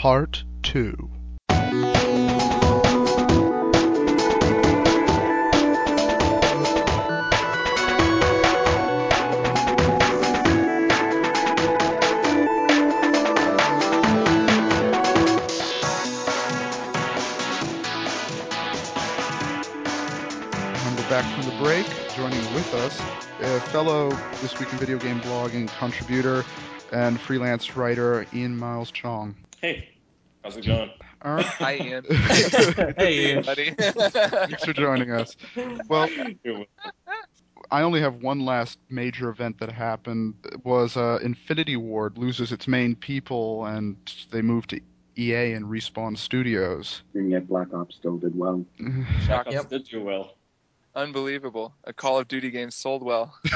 Part 2. We're back from the break. Joining with us, a fellow This Week in Video Game Blogging contributor and freelance writer Ian Miles Cheong. Hey, how's it going? All right. Hi, Ian. Hey, Ian. buddy. Thanks for joining us. Well, I only have one last major event that happened. It was uh, Infinity Ward loses its main people and they move to EA and Respawn Studios. And yet Black Ops still did well. Black Ops Yep. did do well. Unbelievable. A Call of Duty game sold well.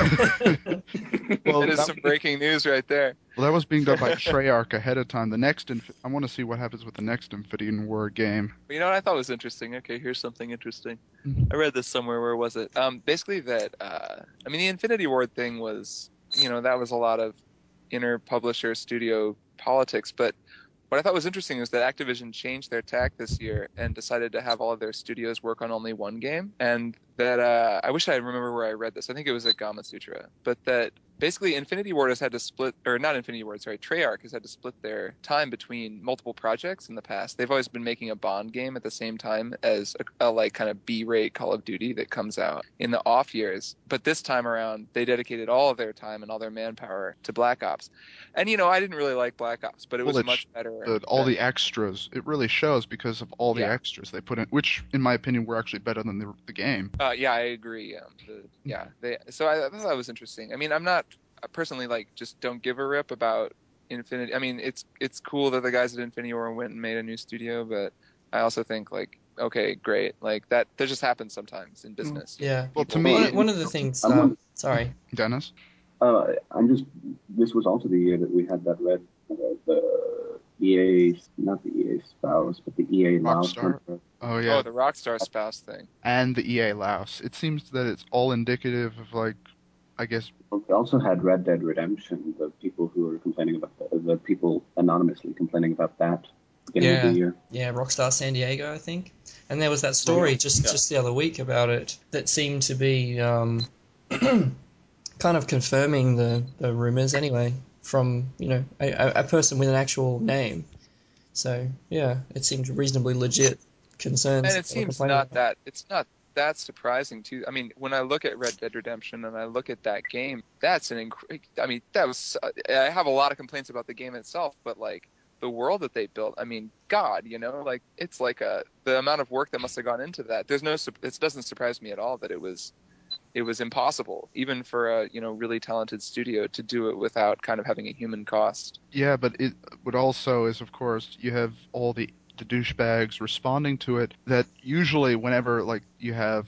well, that is some breaking news right there. well, that was being done by Treyarch ahead of time. The next, Inf- I want to see what happens with the next Infinity Ward game. You know what I thought was interesting? Okay, here's something interesting. Mhm. I read this somewhere. Where was it? Um, basically that. Uh, I mean, the Infinity Ward thing was, you know, that was a lot of inner publisher studio politics. But what I thought was interesting was that Activision changed their tack this year and decided to have all of their studios work on only one game. And that uh, I wish I remember where I read this. I think it was at Gamasutra. But that basically Infinity Ward has had to split, or not Infinity Ward, sorry, Treyarch has had to split their time between multiple projects in the past. They've always been making a Bond game at the same time as a, a like kind of B-rate Call of Duty that comes out in the off years. But this time around, they dedicated all of their time and all their manpower to Black Ops. And you know, I didn't really like Black Ops, but it Well, was much better. The, all the extras, it really shows because of all the Yeah. extras they put in, which, in my opinion, were actually better than the, the game. Uh, yeah, I agree. Um, the, yeah, they. So I, I thought that was interesting. I mean, I'm not personally like just don't give a rip about Infinity. I mean, it's it's cool that the guys at Infinity Ward went and made a new studio, but I also think like, okay, great, like that. That just happens sometimes in business. Yeah. Well, to me- One, one of the things. I Um, sorry. Denis? Uh, I'm just. This was also the year that we had that red, uh, the EA, not the EA spouse, but the EA Louse Rockstar? Oh, yeah. Oh, the Rockstar spouse thing. and the EA Louse. It seems that it's all indicative of, like, I guess, We also had Red Dead Redemption. The people who were complaining about the, the people anonymously complaining about that beginning of Yeah. the year. Yeah, Rockstar San Diego, I think. And there was that story just Yeah. just the other week about it that seemed to be um, kind of confirming the, the rumors anyway from you know a, a a person with an actual name. So yeah, it seemed reasonably legit concerns. And it seems not about. that it's not that surprising too. I mean, when I look at Red Dead Redemption and I look at that game, that's an inc- I mean, that was I have a lot of complaints about the game itself, but like the world that they built, I mean, God, you know, like it's like a the amount of work that must have gone into that. There's no it doesn't surprise me at all that it was it was impossible even for a you know really talented studio to do it without kind of having a human cost. yeah, but it what also is, of course, you have all the, the douchebags responding to it that usually whenever, like, you have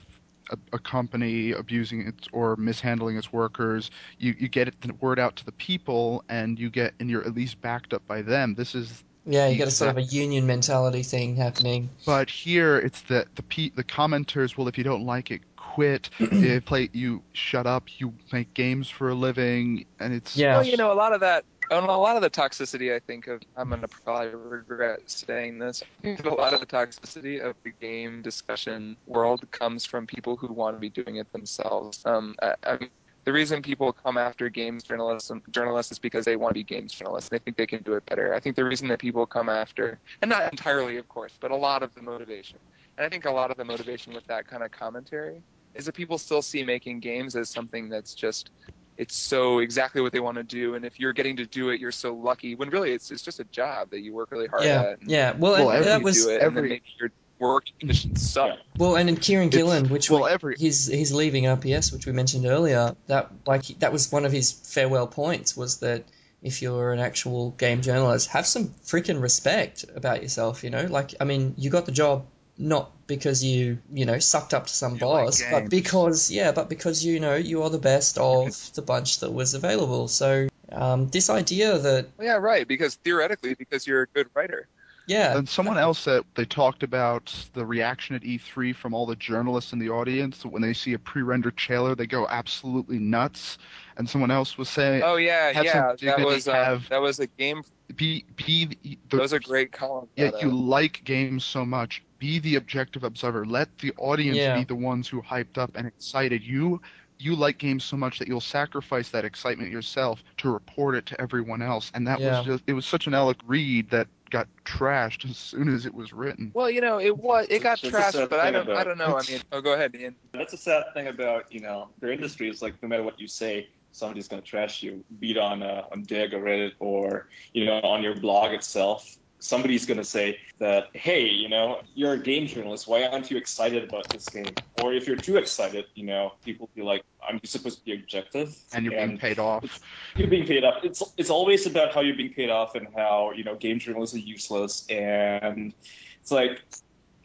a, a company abusing its or mishandling its workers, you, you get it, the word out to the people and you get, and you're at least backed up by them. This is Yeah, you got a sort of a union mentality thing happening. But here, it's the the pe- the commenters. Well, if you don't like it, quit. if play, you shut up. You make games for a living, and it's Yeah. Well, you know, a lot of that, and a lot of the toxicity, I think of, I'm going to probably regret saying this. A lot of the toxicity of the game discussion world comes from people who want to be doing it themselves. Um, I, I mean, the reason people come after games journalists journalists is because they want to be games journalists. They think they can do it better. I think the reason that people come after, and not entirely, of course, but a lot of the motivation, and I think a lot of the motivation with that kind of commentary is that people still see making games as something that's just it's so exactly what they want to do and if you're getting to do it you're so lucky when really it's, it's just a job that you work really hard Yeah, at and yeah. Well, Well, and every- that was do it and every- then maybe your work conditions suck Well, and in Kieran It's- Gillen, which well, we, every- he's he's leaving RPS, which we mentioned earlier. That like that was one of his farewell points was that if you're an actual game journalist, have some freaking respect about yourself. You know, like I mean, you got the job not because you you know sucked up to some You boss, games. but because yeah, but because you know you are the best of the bunch that was available. So um, this idea that Well, yeah right because theoretically because you're a good writer Yeah. And someone else said they talked about the reaction at E3 from all the journalists in the audience when they see a pre-rendered trailer, they go absolutely nuts. And someone else was saying, Oh yeah, yeah. That was uh, have- that was a game. "Be be the, Those are great columns. Yeah, you like games so much. Be the objective observer. Let the audience Yeah. be the ones who hyped up and excited. You you like games so much that you'll sacrifice that excitement yourself to report it to everyone else. And that Yeah. was just it was such an eloquent read that got trashed as soon as it was written. Well, you know, it was it got It's trashed, but I don't I don't know. I mean, oh, go ahead, Ian. That's a sad thing about you know their industry is like no matter what you say, somebody's gonna trash you, be it on uh, on Digg or Reddit or you know on your blog itself. Somebody's gonna say that, hey, you know, you're a game journalist. Why aren't you excited about this game? Or if you're too excited, you know, people be like I'm supposed to be objective. And you're being paid off. you're being paid off. It's it's always about how you're being paid off and how you know game journalists are useless and it's like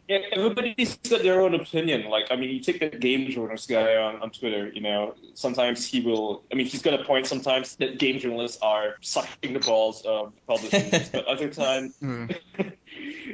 everybody's got their own opinion. Like I mean, you take that game journalist guy on, on Twitter. You know, sometimes he will. I mean, he's got a point. Sometimes that game journalists are sucking the balls of publishers, but other times Mm.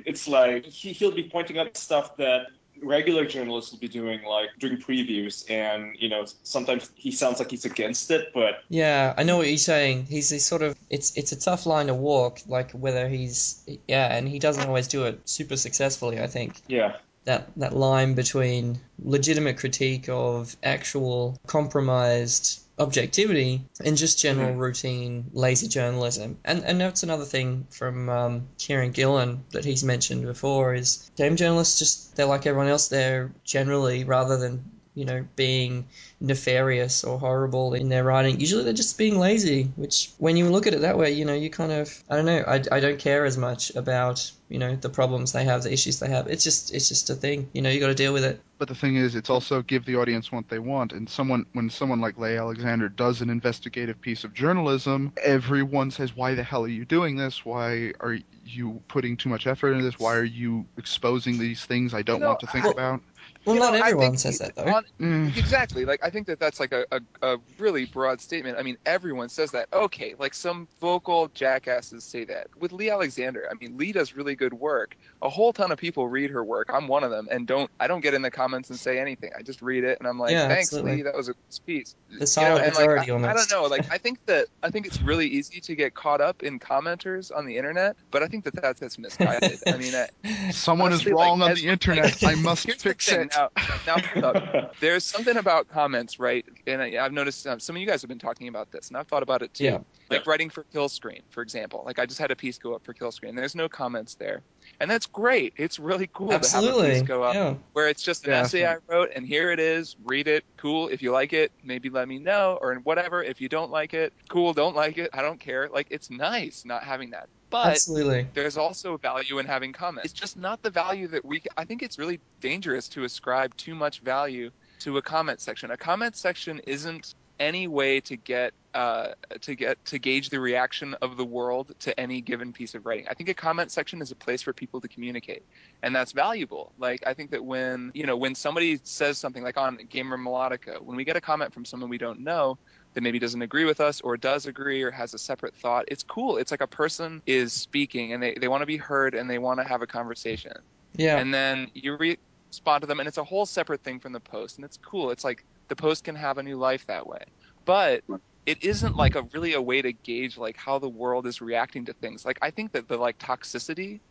it's like he, he'll be pointing out stuff that regular journalists will be doing, like doing previews, and you know sometimes he sounds like he's against it, but Yeah, I know what you're saying. He's, he's sort of it's it's a tough line to walk, like whether he's yeah, and he doesn't always do it super successfully. I think yeah. that that line between legitimate critique of actual compromised objectivity and just general routine lazy journalism. And and that's another thing from um, Kieran Gillen that he's mentioned before is game journalists just they're like everyone else. They're generally rather than you know being nefarious or horrible in their writing. Usually they're just being lazy, which when you look at it that way, you know, you kind of I don't know, I, I don't care as much about, you know, the problems they have, the issues they have. It's just it's just a thing. You know, you got to deal with it. But the thing is, it's also give the audience what they want. And someone, when someone like Leigh Alexander does an investigative piece of journalism, everyone says, "Why the hell are you doing this? Why are you putting too much effort into this? Why are you exposing these things I don't You know, want to think I- about?" Well, You not know, everyone says that though. on- Mm. Exactly. Like I think that that's like a, a, a really broad statement. I mean, everyone says that. Okay, like some vocal jackasses say that. With Leigh Alexander, I mean, Leigh does really good work. A whole ton of people read her work. I'm one of them, and don't I don't get in the comments and say anything. I just read it, and I'm like, Yeah, thanks, absolutely. Leigh. That was a piece. The You know, silent and like I, I don't know. Like I think that I think it's really easy to get caught up in commenters on the internet, but I think that that's, that's misguided. I mean, I, Someone honestly, is wrong like, on as- the internet. I must fix it. Now, now hold. There's something about comments, right? And I, I've noticed um, some of you guys have been talking about this, and I've thought about it too. Yeah. Like writing for Kill Screen, for example. Like I just had a piece go up for Kill Screen. There's no comments there, and that's great. It's really cool Absolutely. to have a piece go up Yeah. where it's just an Yeah, essay I wrote, and here it is. Read it. Cool. If you like it, maybe let me know, or whatever. If you don't like it, cool. Don't like it. I don't care. Like it's nice not having that. But Absolutely. there's also value in having comments. It's just not the value that we. I think it's really dangerous to ascribe too much value to a comment section. A comment section isn't any way to get uh, to get to gauge the reaction of the world to any given piece of writing. I think a comment section is a place for people to communicate, and that's valuable. Like I think that when you know when somebody says something like on Gamer Melodico, when we get a comment from someone we don't know that maybe doesn't agree with us or does agree or has a separate thought, it's cool. It's like a person is speaking and they, they want to be heard and they want to have a conversation. Yeah. and then you re- respond to them and it's a whole separate thing from the post and it's cool. It's like the post can have a new life that way. But it isn't like a really a way to gauge like how the world is reacting to things. Like i think that the like toxicity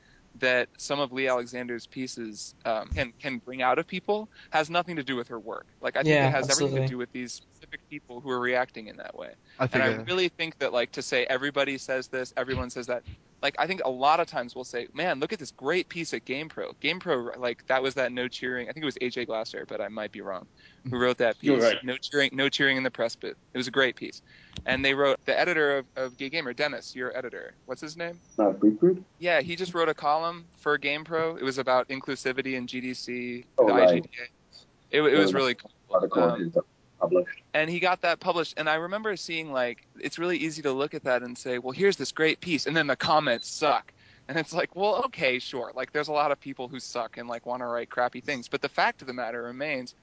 that some of leigh alexander's pieces um, can can bring out of people has nothing to do with her work like i think Yeah, it has everything to do with these specific people who are reacting in that way I think and I really think that like to say everybody says this, everyone says that. Like I think a lot of times we'll say, "Man, look at this great piece at GamePro." GamePro, like that was that no cheering. I think it was AJ Glasser, but I might be wrong. Who wrote that piece? Right. No cheering, no cheering in the press booth. It was a great piece. And they wrote the editor of, of Gay Gamer, Denis, your editor. What's his name? Uh? Yeah, he just wrote a column for GamePro. It was about inclusivity in GDC, Oh, the right. IGDA. It, it was really cool. Um, published. and he got that published and i remember seeing like it's really easy to look at that and say well here's this great piece and then the comments suck and it's like well okay sure like there's a lot of people who suck and like want to write crappy things but the fact of the matter remains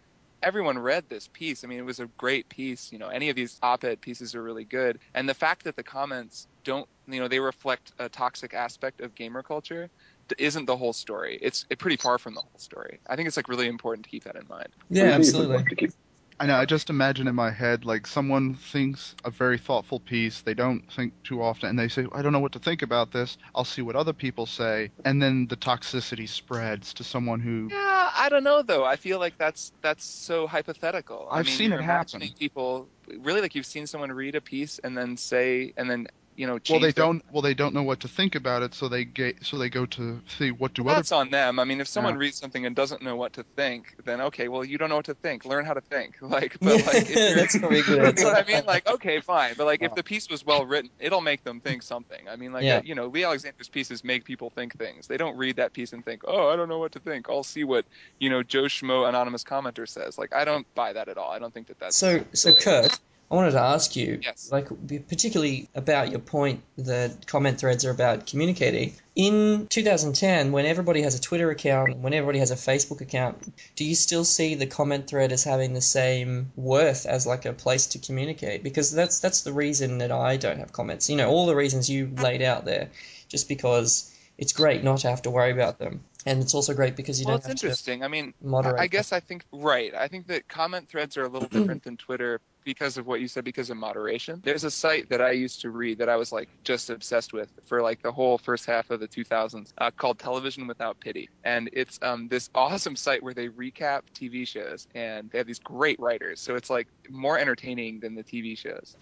everyone read this piece i mean it was a great piece you know any of these op-ed pieces are really good and the fact that the comments don't, you know, they reflect a toxic aspect of gamer culture, isn't the whole story. It's pretty far from the whole story. I think it's like really important to keep that in mind. Yeah, I think it's absolutely. Important to keep- I know. I just imagine in my head like someone thinks a very thoughtful piece. They don't think too often, and they say, "I don't know what to think about this. I'll see what other people say," and then the toxicity spreads to someone who. Yeah, I don't know though. I feel like that's that's so hypothetical. I I've mean, seen it happen. People really like you've seen someone read a piece and then say and then you know Well, they their- don't. Well, they don't know what to think about it, so they get. So they go to see what do Well, other. that's on them. I mean, if someone Yeah. reads something and doesn't know what to think, then okay, well, you don't know what to think. Learn how to think. Like, but like, That's good you know what I mean? Like, okay, fine. But like, if the piece was well written, it'll make them think something. I mean, like, Yeah. you know, Leigh Alexander's pieces make people think things. They don't read that piece and think, oh, I don't know what to think. I'll see what you know Joe Schmo anonymous commenter says. Like, I don't buy that at all. I don't think that that's So, so Kirk, I wanted to ask you, Yes. like, particularly about your point that comment threads are about communicating. In 2010, when everybody has a Twitter account, when everybody has a Facebook account, do you still see the comment thread as having the same worth as like a place to communicate? Because that's that's the reason that I don't have comments. You know, all the reasons you laid out there, just because it's great not to have to worry about them, and it's also great because you well, don't it's have interesting. I mean. I mean, I guess I think right. I think that comment threads are a little different than Twitter because of what you said because of moderation. There's a site that I used to read that I was like just obsessed with for like the whole first half of the 2000s uh, called Television Without Pity, and it's um this awesome site where they recap TV shows and they have these great writers. So it's like more entertaining than the TV shows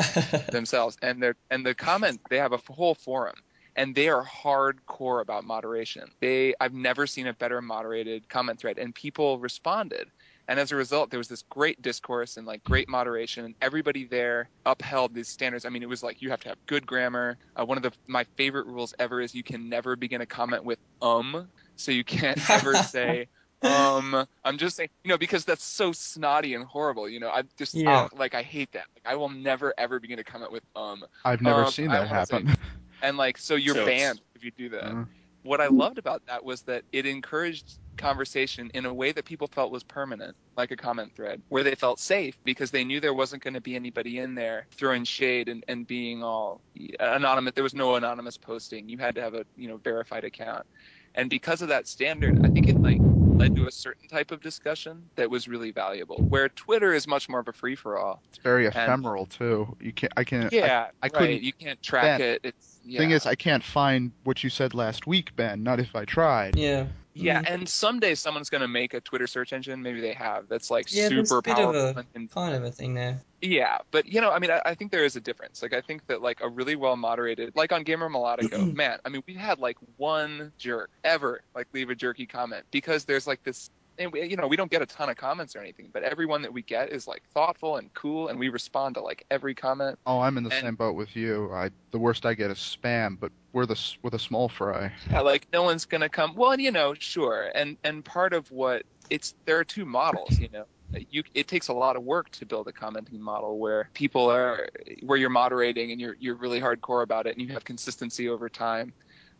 themselves. And they're and the comment they have a whole forum and they are hardcore about moderation. They I've never seen a better moderated comment thread and people responded. And as a result, there was this great discourse and like great moderation, and everybody there upheld these standards. I mean, it was like you have to have good grammar. Uh, one of the my favorite rules ever is you can never begin a comment with um, so you can't ever say um. I'm just saying, you know, because that's so snotty and horrible. You know, I just Yeah. like I hate that. Like I will never ever begin a comment with um I've never um, seen that wanna say- happen. And like so you're Jokes. banned if you do that. Uh, What I loved about that was that it encouraged conversation in a way that people felt was permanent, like a comment thread, where they felt safe because they knew there wasn't going to be anybody in there throwing shade and, and being all anonymous. There was no anonymous posting. You had to have a you know verified account, and because of that standard, I think it like led to a certain type of discussion that was really valuable. Where Twitter is much more of a free for all. it's very ephemeral too. You can't. I can't. I- Yeah, I right. couldn't- You can't track Ben, it. It's yeah. Thing is, I can't find what you said last week, Ben. Not if I tried. yeah. Yeah, Mm. and someday someone's going to make a Twitter search engine. Maybe they have. That's like Yeah, super a bit of powerful. a- and, kind of a thing there. yeah, but you know, I mean, I, I think there is a difference. Like, I think that like a really well moderated, like on Gamer Melodico, man. I mean, we had like one jerk ever like leave a jerky comment because there's like this. And we, you know, we don't get a ton of comments or anything, but everyone that we get is like thoughtful and cool, and we respond to like every comment. Oh, I'm in the And- same boat with you. I the worst I get is spam, but we're the with a small fry. Yeah, like no one's gonna come. Well, you know, sure. And and part of what it's there are two models. You know, you it takes a lot of work to build a commenting model where people are where you're moderating and you're you're really hardcore about it and you have consistency over time.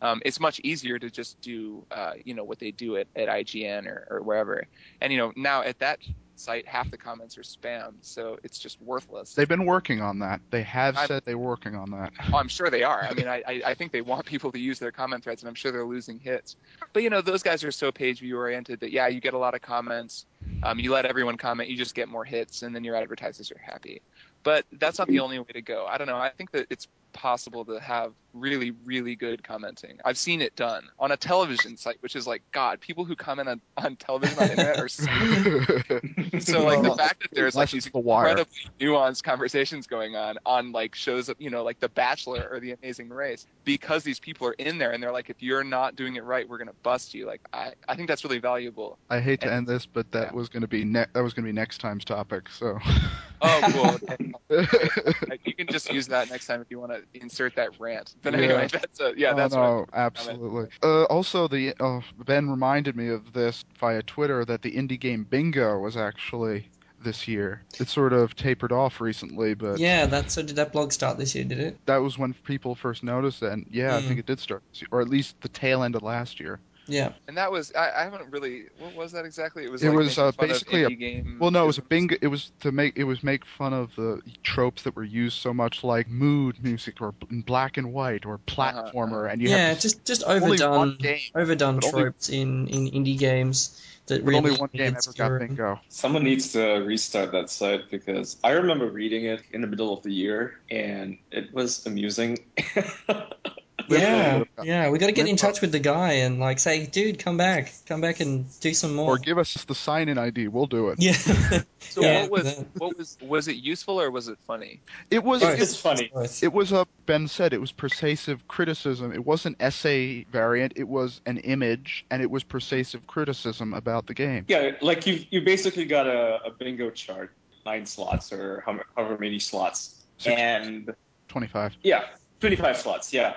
Um, it's much easier to just do uh, you know what they do at, at IGN or, or wherever. And you know now at that site half the comments are spam, so it's just worthless. They've been working on that. They have I'm- said they're working on that. Oh, I'm sure they are. I mean, I, I, I think they want people to use their comment threads, and I'm sure they're losing hits. But you know, those guys are so page view oriented that yeah, you get a lot of comments. Um, you let everyone comment, you just get more hits, and then your advertisers are happy. But that's not the only way to go. I don't know. I think that it's possible to have really, really good commenting. I've seen it done on a television site, which is like God. People who comment on, on television on the internet are so so like the fact that there's like these it's The incredibly nuanced conversations going on on like shows of you know like The Bachelor or The Amazing Race because these people are in there and they're like if you're not doing it right we're gonna bust you like I I think that's really valuable. I hate to end this, but that yeah. was going to be ne- that was going to be next time's topic. So. Oh cool. Okay. you can just use that next time if you want to insert that rant. But Yeah. anyway, that's a yeah oh, that's no, right. absolutely. Uh, also, the uh, Ben reminded me of this via Twitter that the indie game bingo was actually this year. It sort of tapered off recently, but Yeah, that so did that blog start this year, did it? that was when people first noticed it. And yeah, I Mm. think it did start, this year, or at least the tail end of last year. Yeah. And that was I, I haven't really what was that exactly? It was It like was, uh, basically a- game. Well, no, it was a isms. bingo. It was to make it was make fun of the tropes that were used so much, like mood music or in black and white or platformer, and you yeah, have just just overdone game, overdone but only- tropes in, in indie games that but really only one game ever got bingo. Someone needs to restart that site because I remember reading it in the middle of the year and it was amusing. Yeah, yeah, we got to get in touch with the guy and like say, dude, come back, come back and do some more. Or give us the sign-in ID. We'll do it. yeah, So Yeah, what was what was was it useful or was it funny? It was. Both. It, it's funny. It was a Ben said it was persuasive criticism. It wasn't essay variant. It was an image, and it was persuasive criticism about the game. Yeah, like you you basically got a, a bingo chart, nine slots or how, however many slots, Six- and Twenty-five. yeah, 25 slots. Yeah.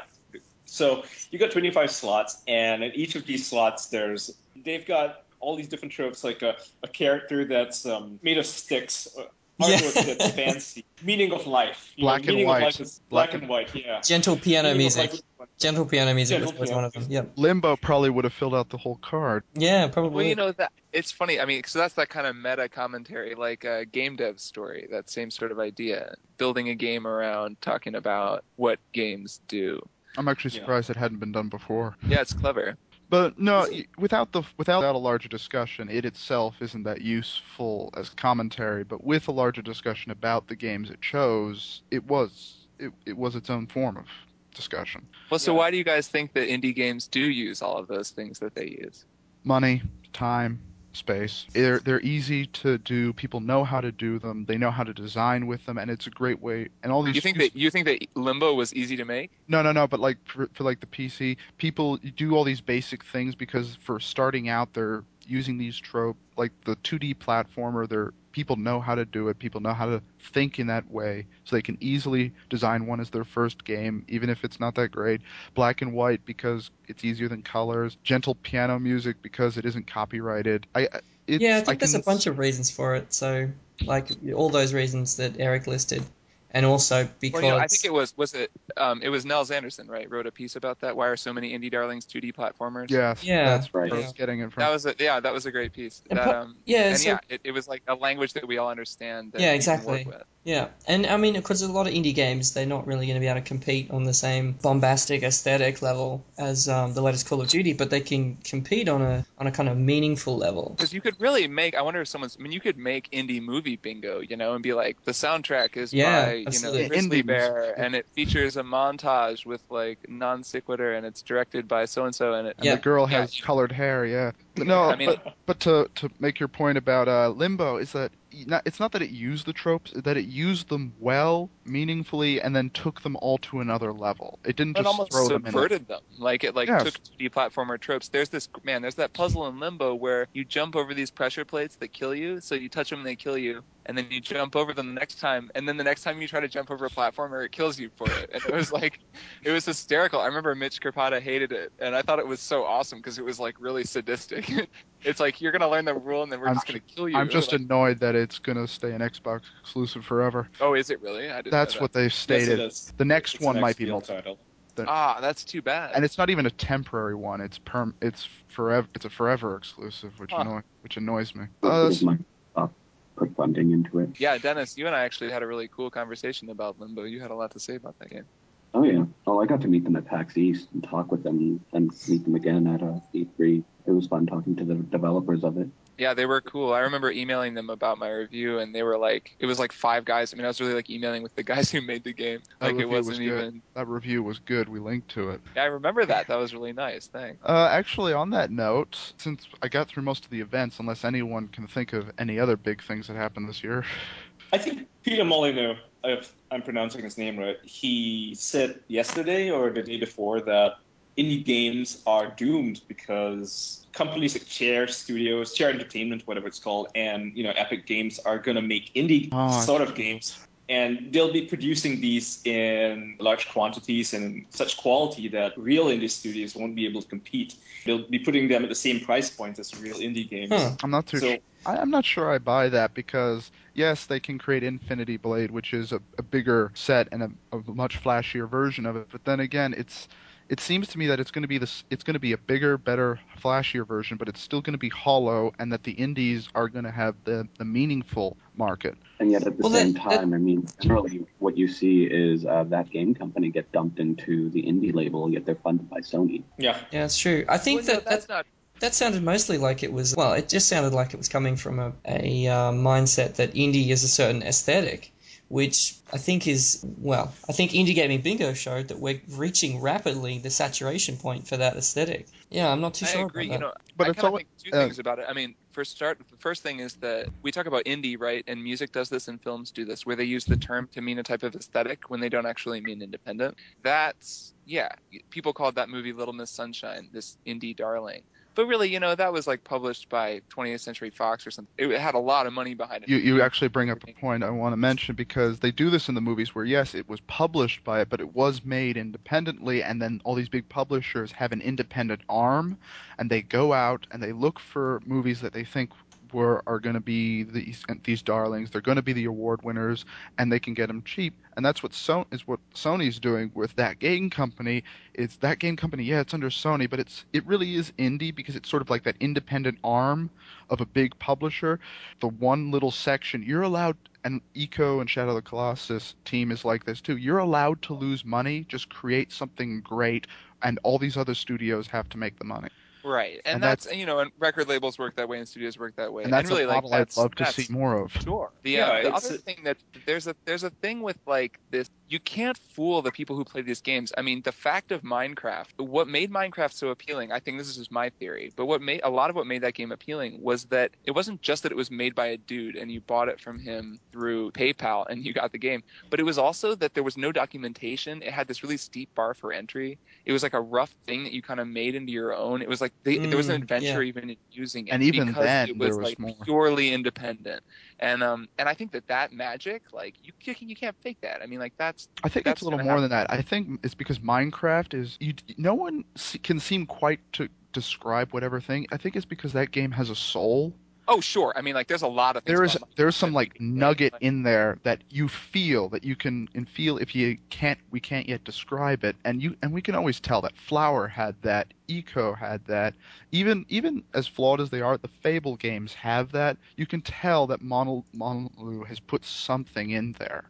So you got 25 slots, and in each of these slots, there's they've got all these different tropes, like a, a character that's um, made of sticks, uh, artwork Yeah. that's fancy, meaning of life. You Black and white. Of life is black, Black and white. Yeah. Gentle piano Meaning music. Gentle piano music Gentle was always piano one of them. Yep. Limbo probably would have filled out the whole card. Yeah, probably. Well, you know that it's funny. I mean, so that's that kind of meta commentary, like a game dev story. That same sort of idea, building a game around talking about what games do. I'm actually Yeah. surprised it hadn't been done before. Yeah, it's clever. But no, without the without a larger discussion, it itself isn't that useful as commentary. But with a larger discussion about the games it chose, it was it, it was its own form of discussion. Well, so Yeah. why do you guys think that indie games do use all of those things that they use? Money, time, space. They're they're easy to do. People know how to do them. They know how to design with them, and it's a great way. And all these You think that you think that Limbo was easy to make? No, no, no. But like for, for like the PC, people do all these basic things because for starting out, they're using these trope like the 2D platformer. They're people know how to do it. People know how to think in that way, so they can easily design one as their first game, even if it's not that great. Black and white because it's easier than colors. Gentle piano music because it isn't copyrighted. I I- it's, yeah, I think there's can a bunch of reasons for it. So, like all those reasons that Eric listed, and also because Well, you know, I think it was was it um, it was Nels Anderson, right? Wrote a piece about that. Why are so many indie darlings 2D platformers? Yes, Yeah, that's right. was getting it from. That was a, yeah, that was a great piece. And That, pu- um, yeah, and so- yeah, it, it was like a language that we all understand. That Yeah, exactly. Yeah, and I mean, because a lot of indie games, they're not really going to be able to compete on the same bombastic aesthetic level as um, the latest Call of Duty, but they can compete on a on a kind of meaningful level. Because you could really make. I wonder if someone's. I mean, you could make indie movie bingo, you know, and be like, the soundtrack is Yeah, by you know absolutely. Yeah, Grizzly Bear, and it features a montage with like non sequitur, and it's directed by so and so, and it. and the girl Yeah. has colored hair. Yeah, but no, I mean- but but to to make your point about uh, Limbo is that not, it's not that it used the tropes, that it used them well, meaningfully, and then took them all to another level. It didn't It just almost throw them in. subverted them. Like it like Yes. took 2D platformer tropes. There's this man. There's that puzzle in Limbo where you jump over these pressure plates that kill you. So you touch them and they kill you, and then you jump over them the next time, and then the next time you try to jump over a platformer, it kills you for it. And it was like, it was hysterical. I remember Mitch Krpata hated it, and I thought it was so awesome because it was like really sadistic. it's like you're gonna learn the rule, and then we're I'm just gonna kill you. I'm just Like, annoyed that it's gonna stay an Xbox exclusive forever. oh, is it really? I didn't. That's know what they've Yes, stated. the next It's one might be XBL multi, title. Ah, that's too bad. and it's not even a temporary one. It's perm. It's forever. It's a forever exclusive, which Huh. annoy, which annoys me. But Uh, if put funding into it. Yeah, Denis, you and I actually had a really cool conversation about Limbo. You had a lot to say about that game. Oh yeah. Oh, I got to meet them at PAX East and talk with them, and meet them again at uh, E3. It was fun talking to the developers of it. Yeah, they were cool. I remember emailing them about my review, and they were like, it was like five guys. I mean, I was really like emailing with the guys who made the game. That Like it review was wasn't good. even. that review was good. We linked to it. Yeah, I remember that. That was really nice. Thanks. Uh, actually, on that note, since I got through most of the events, unless anyone can think of any other big things that happened this year, I think Peter Molyneux, if I'm pronouncing his name right, he said yesterday or the day before that indie games are doomed because companies like Chair Studios, Chair Entertainment, whatever it's called, and you know Epic Games are gonna make indie Oh, sort of games. And they'll be producing these in large quantities and such quality that real indie studios won't be able to compete. They'll be putting them at the same price point as real indie games. Huh. I'm not too. So- su- I, I'm not sure I buy that because yes, they can create Infinity Blade, which is a, a bigger set and a, a much flashier version of it. But then again, it's it seems to me that it's going to be this. It's going to be a bigger, better, flashier version, but it's still going to be hollow, and that the indies are going to have the the meaningful market. And yet at the Well, same that- that- time, I mean, generally what you see is uh, that game company get dumped into the indie label, yet they're funded by Sony. Yeah. Yeah, it's true. I think Well, that, that that's not. that sounded mostly like it was. Well, it just sounded like it was coming from a, a uh, mindset that indie is a certain aesthetic, which I think is well. I think Indie Gaming Bingo showed that we're reaching rapidly the saturation point for that aesthetic. Yeah, I'm not too I sure. agree. about You that. know, But I it's kind of always- think two uh, things about it. I mean, for start, the first thing is that we talk about indie, right? And music does this, and films do this, where they use the term to mean a type of aesthetic when they don't actually mean independent. That's yeah. People called that movie Little Miss Sunshine this indie darling. But really, you know, that was like published by 20th Century Fox or something. It had a lot of money behind it. You you actually bring up a point I want to mention because they do this in the movies where yes, it was published by it, but it was made independently, and then all these big publishers have an independent arm, and they go out and they look for movies that they think were are going to be these these darlings. They're going to be the award winners, and they can get them cheap. And that's what so is what Sony's doing with that game company. It's that game company, yeah, it's under Sony, but it's it really is indie because it's sort of like that independent arm of a big publisher. The one little section you're allowed, and Ico and Shadow of the Colossus team is like this too. You're allowed to lose money, just create something great, and all these other studios have to make the money. Right, and, And that's, you know, and record labels work that way, and studios work that way, And that's really a like I'd love to see more of. Sure. The, Yeah, uh, the other a- thing that there's a there's a thing with like this you can't fool the people who play these games. I mean, the fact of Minecraft, what made Minecraft so appealing, I think this is just my theory, but what made a lot of what made that game appealing was that it wasn't just that it was made by a dude and you bought it from him through PayPal and you got the game, but it was also that there was no documentation. It had this really steep bar for entry. It was like a rough thing that you kind of made into your own. It was like they, there was an Mm, adventure yeah. even in using it, And even because then, it was, there was like more. purely independent. And um and I think that that magic, like you you, can, you can't fake that. I mean, like that's I think That's it's a little more than that. I think it's because Minecraft is you. No one can seem quite to describe whatever thing. I think it's because that game has a soul. oh sure. I mean, like there's a lot of things. there is there's some like make it great, nugget in there that you feel that you can and feel if you can't we can't yet describe it and you and we can always tell that Flower had that, Ico had that, even even as flawed as they are, the Fable games have that. You can tell that Monol Monolith has put something in there,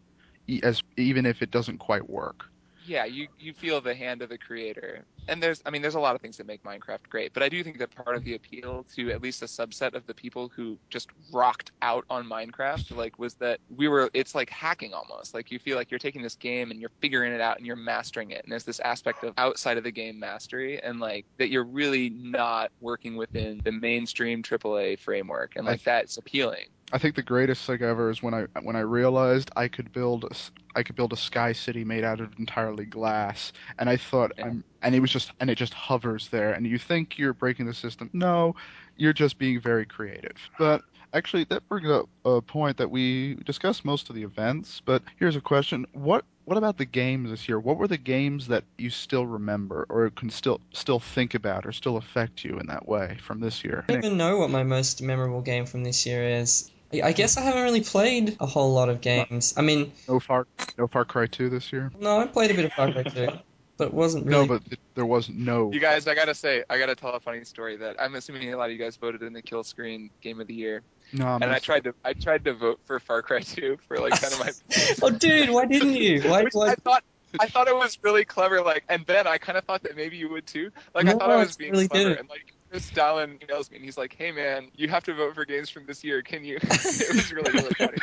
as even if it doesn't quite work. yeah, you you feel the hand of the creator. And there's I mean there's a lot of things that make Minecraft great, but I do think that part of the appeal to at least a subset of the people who just rocked out on Minecraft like was that we were it's like hacking almost. Like you feel like you're taking this game and you're figuring it out and you're mastering it. And there's this aspect of outside of the game mastery and like that you're really not working within the mainstream AAA framework and like that's appealing. I think the greatest thing ever is when I when I realized I could build a, I could build a sky city made out of entirely glass, and I thought Yeah. I'm and it was just and it just hovers there, and you think you're breaking the system. No, you're just being very creative. But actually, that brings up a point that we discussed most of the events. But here's a question: what what about the games this year? What were the games that you still remember or can still still think about or still affect you in that way from this year? I don't even know what my most memorable game from this year is. I I guess I haven't really played a whole lot of games. I mean, No Far No Far Cry 2 this year. no, I played a bit of Far Cry 2, but it wasn't really. No, but th- there was no. You guys, I gotta say, I gotta tell a funny story that I'm assuming a lot of you guys voted in the Kill Screen Game of the Year, No, I'm and I tried to, I tried to vote for Far Cry 2 for like kind of my. oh, dude, why didn't you? Why? Why I thought, I thought it was really clever. Like, and then I kind of thought that maybe you would too. Like, I thought I I was being really clever, didn't. and like. Dahlen emails me and he's like, "Hey man, you have to vote for games from this year. Can you?" it was really really funny.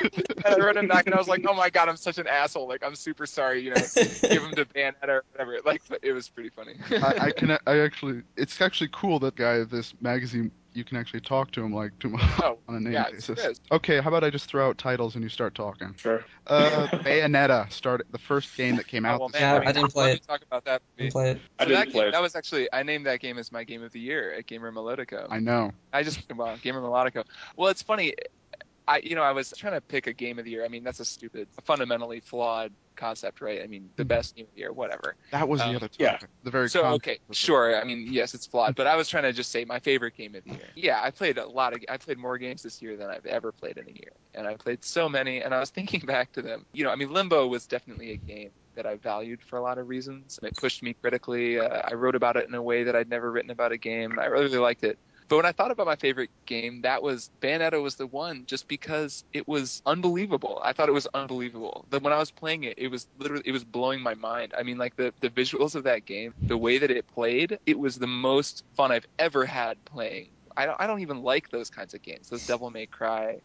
And I wrote him back and I was like, "Oh my god, I'm such an asshole. Like, I'm super sorry. You know, give him to Bayonetta or whatever." Like, but it was pretty funny. I, I can. I actually. It's actually cool that guy this magazine. You can actually talk to him like to him Oh, on a name yeah, basis. it is. Okay, how about I just throw out titles and you start talking? Sure. Uh, Bayonetta started the first game that came out. Oh, well, man, Yeah. I didn't play it. Talk about that. Didn't play it. I didn't that, play game, it. that was actually I named that game as my game of the year at Gamer Melodico. I know. I just well, Gamer Melodico. Well, it's funny. I you know I was trying to pick a game of the year. I mean that's a stupid, fundamentally flawed concept, right? I mean the best game of the year, whatever. That was the Um, other yeah. The very So okay, it. sure. I mean yes, it's flawed, but I was trying to just say my favorite game of the year. Yeah, I played a lot of. I played more games this year than I've ever played in a year, and I played so many. And I was thinking back to them. You know, I mean Limbo was definitely a game that I valued for a lot of reasons. And it pushed me critically. Uh, I wrote about it in a way that I'd never written about a game. I really liked it. But when I thought about my favorite game, that was Bayonetta was the one just because it was unbelievable. I thought it was unbelievable. That when I was playing it, it was literally it was blowing my mind. I mean, like the the visuals of that game, the way that it played, it was the most fun I've ever had playing. I don't, I don't even like those kinds of games. Those Devil May Cry,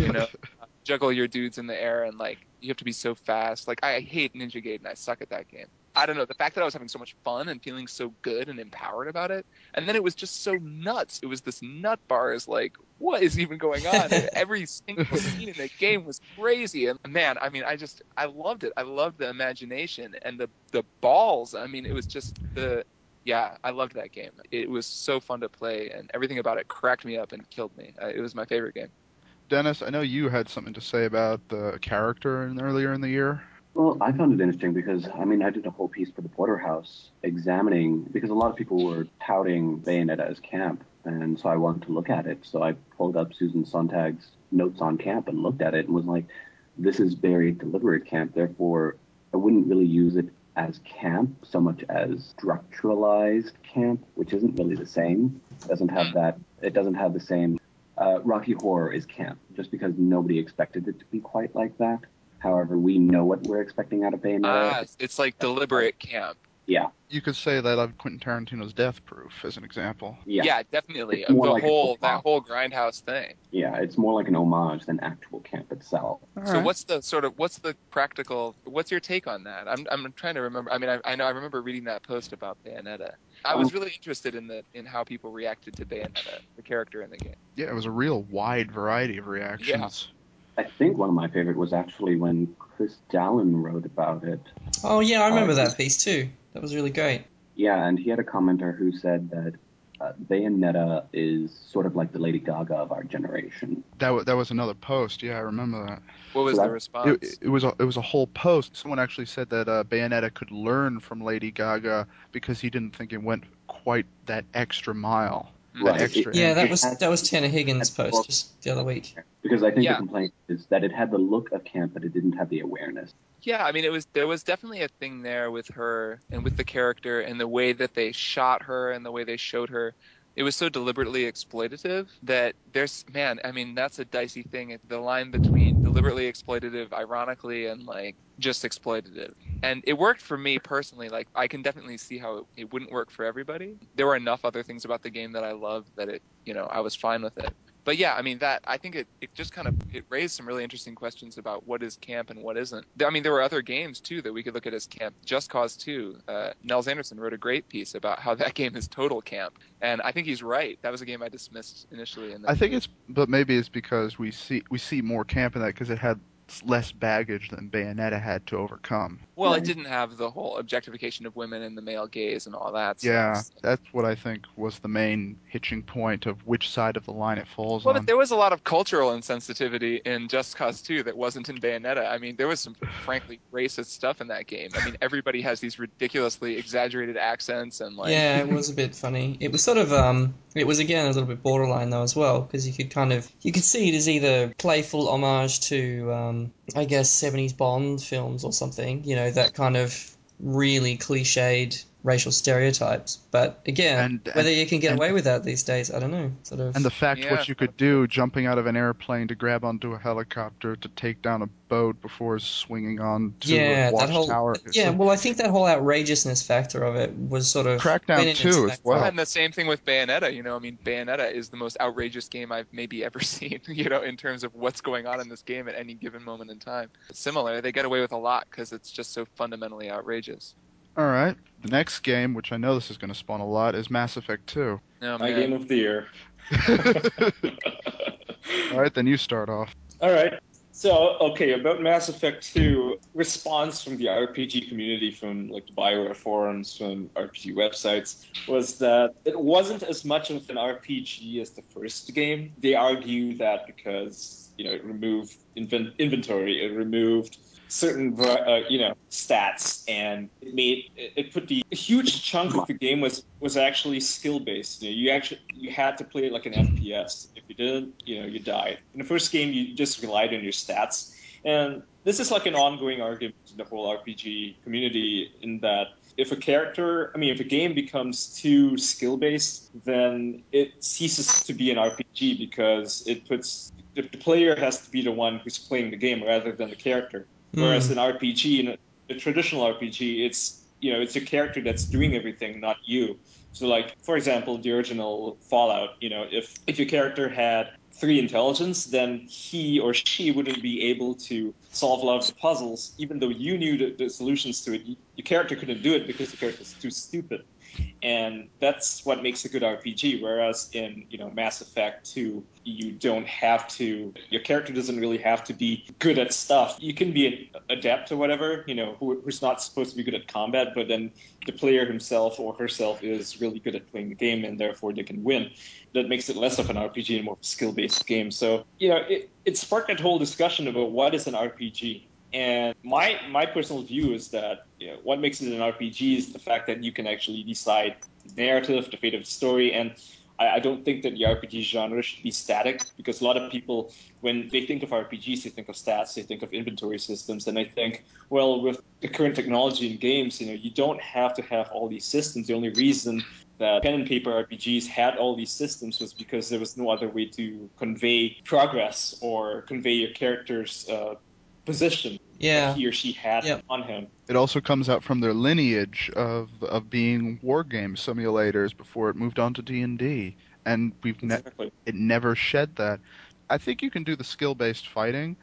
you know, juggle your dudes in the air and like you have to be so fast. Like I hate Ninja Gaiden. I suck at that game. I don't know. The fact that I was having so much fun and feeling so good and empowered about it, and then it was just so nuts. It was this nut bars. Like, what is even going on? Every single scene in the game was crazy. And man, I mean, I just I loved it. I loved the imagination and the the balls. I mean, it was just the yeah, I loved that game. It was so fun to play, and everything about it cracked me up and killed me. Uh, it was my favorite game. Denis, I know you had something to say about the character in, earlier in the year. Well, I found it interesting because I mean I did a whole piece for the Border House examining because a lot of people were touting Bayonetta as camp, and so I wanted to look at it. So I pulled up Susan Sontag's notes on camp and looked at it and was like, this is very deliberate camp. Therefore, I wouldn't really use it as camp so much as structuralized camp, which isn't really the same. It doesn't have that. It doesn't have the same. Uh, Rocky Horror is camp just because nobody expected it to be quite like that. However, we know what we're expecting out of Bayonetta. Ah, it's like deliberate camp. Yeah. You could say that of Quentin Tarantino's Death Proof as an example. Yeah. Yeah, definitely. The like whole football. that whole grindhouse thing. Yeah, it's more like an homage than actual camp itself. So what's the sort of what's the practical? What's your take on that? I'm I'm trying to remember. I mean, I, I know I remember reading that post about Bayonetta. I was really interested in the in how people reacted to Bayonetta, the character in the game. Yeah, it was a real wide variety of reactions. I think one of my favorite was actually when Chris Dahlen wrote about it. Oh yeah, I remember Uh, that piece too. That was really great. Yeah, and he had a commenter who said that uh, Bayonetta is sort of like the Lady Gaga of our generation. That wa that was another post. Yeah, I remember that. What was So the that- response? It, it was a, it was a whole post. Someone actually said that uh, Bayonetta could learn from Lady Gaga because he didn't think it went quite that extra mile. Mm-hmm. Right. That extra. Yeah, that was that was Tanner Higgins' post just the other week. Because I think Yeah. the complaint is that it had the look of camp, but it didn't have the awareness. Yeah, I mean, it was there was definitely a thing there with her and with the character and the way that they shot her and the way they showed her. It was so deliberately exploitative that there's man, I mean, that's a dicey thing. The line between deliberately exploitative, ironically, and like just exploitative. And it worked for me personally. Like I can definitely see how it, it wouldn't work for everybody. There were enough other things about the game that I loved that it, you know, I was fine with it but yeah, I mean that I think it, it just kind of it raised some really interesting questions about what is camp and what isn't. I mean there were other games too that we could look at as camp. Just Cause 2. Uh, Nels Anderson wrote a great piece about how that game is total camp, and I think he's right. That was a game I dismissed initially. And then I think it's, but maybe it's because we see we see more camp in that because it had less baggage than Bayonetta had to overcome. well, it didn't have the whole objectification of women and the male gaze and all that. Yeah, stuff. that's what I think was the main hitching point of which side of the line it falls Well, on. but there was a lot of cultural insensitivity in Just Cause 2 that wasn't in Bayonetta. I mean, there was some frankly racist stuff in that game. I mean, everybody has these ridiculously exaggerated accents and like Yeah, it was a bit funny. It was sort of um, it was again a little bit borderline though as well because you could kind of you could see it as either playful homage to um, Um, I guess seventies Bond films or something. You know that kind of really cliched racial stereotypes. But again, And- whether and- you can get and- away with that these days, I don't know. Sort of. and the fact Yeah. what you could do jumping out of an airplane to grab onto a helicopter to take down a boat before swinging on to yeah, a that whole watchtower. Yeah. like- Well, I think that whole outrageousness factor of it was sort of Crackdown went in 2 as well. And the same thing with Bayonetta. You know, I mean, Bayonetta is the most outrageous game I've maybe ever seen. You know, in terms of what's going on in this game at any given moment in time. Similar, they get away with a lot because it's just so fundamentally outrageous. All right. The next game, which I know this is going to spawn a lot, is Mass Effect 2. No, My game of the year. All right, then you start off. All right. So, okay, about Mass Effect 2, response from the RPG community, from like the Bioware forums, from RPG websites, was that it wasn't as much of an RPG as the first game. They argue that because, you know, it removed inven- inventory, it removed certain, uh, you know, stats, and it made, it, put the huge chunk of the game was, was actually skill-based. You know, you actually, you had to play it like an FPS. If you didn't, you know, you died. In the first game, you just relied on your stats. And this is like an ongoing argument in the whole RPG community in that if a character, I mean, if a game becomes too skill based, then it ceases to be an RPG because it puts the player has to be the one who's playing the game rather than the character. Whereas Mm. an RPG, in a, a traditional RPG, it's you know it's a character that's doing everything, not you. So like for example, the original Fallout, you know, if if your character had three intelligence, then he or she wouldn't be able to solve a lot of the puzzles, even though you knew the, the solutions to it. Your character couldn't do it because the character is too stupid and that's what makes a good RPG. Whereas in you know Mass Effect 2, you don't have to. Your character doesn't really have to be good at stuff. You can be an adept or whatever, you know, who, who's not supposed to be good at combat, but then the player himself or herself is really good at playing the game, and therefore they can win. That makes it less of an RPG and more of a skill-based game. So you know, it, it sparked that whole discussion about what is an RPG. And my my personal view is that you know, what makes it an RPG is the fact that you can actually decide the narrative, the fate of the story, and I, I don't think that the RPG genre should be static because a lot of people, when they think of RPGs, they think of stats, they think of inventory systems, and I think, well, with the current technology in games, you know, you don't have to have all these systems. The only reason that pen and paper RPGs had all these systems was because there was no other way to convey progress or convey your character's uh, position Yeah. that he or she had Yep. on him. It also comes out from their lineage of of being war game simulators before it moved on to D and D, and we've ne- Exactly. it never shed that. I think you can do the skill based fighting,